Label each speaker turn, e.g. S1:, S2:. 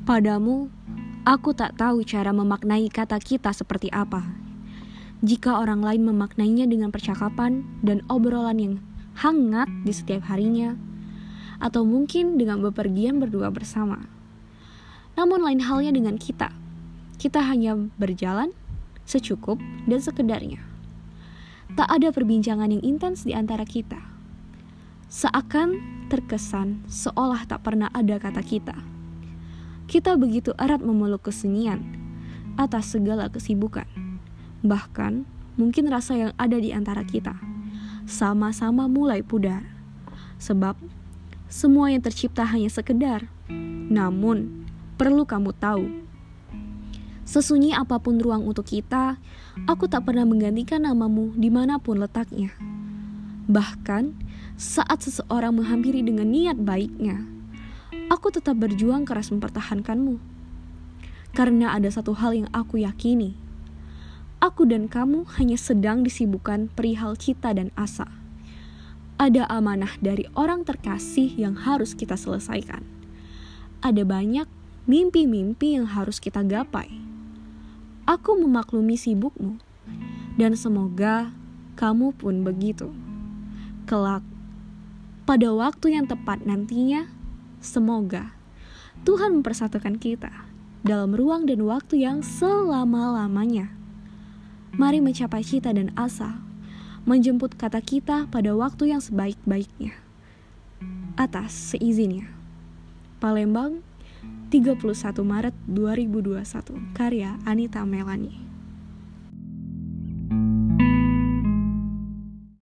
S1: Padamu, aku tak tahu cara memaknai kata kita seperti apa. Jika orang lain memaknainya dengan percakapan dan obrolan yang hangat di setiap harinya, atau mungkin dengan bepergian berdua bersama. Namun lain halnya dengan kita. Kita hanya berjalan secukup dan sekedarnya. Tak ada perbincangan yang intens di antara kita. Seakan terkesan seolah tak pernah ada kata kita. Kita begitu erat memeluk kesunyian atas segala kesibukan. Bahkan mungkin rasa yang ada di antara kita sama-sama mulai pudar. Sebab semua yang tercipta hanya sekedar. Namun, perlu kamu tahu, sesunyi apa pun ruang untuk kita, aku tak pernah menggantikan namamu di mana pun letaknya. Bahkan, saat seseorang menghampiri dengan niat baiknya, aku tetap berjuang keras mempertahankanmu. Karena ada satu hal yang aku yakini, aku dan kamu hanya sedang disibukkan perihal cita dan asa. Ada amanah dari orang terkasih yang harus kita selesaikan. Ada banyak mimpi-mimpi yang harus kita gapai. Aku memaklumi sibukmu, dan semoga kamu pun begitu. Kelak, pada waktu yang tepat nantinya, semoga Tuhan mempersatukan kita dalam ruang dan waktu yang selama-lamanya. Mari mencapai cita dan asa, menjemput kata kita pada waktu yang sebaik-baiknya. Atas seizinnya. Palembang, 31 Maret 2021. Karya Anita Melani.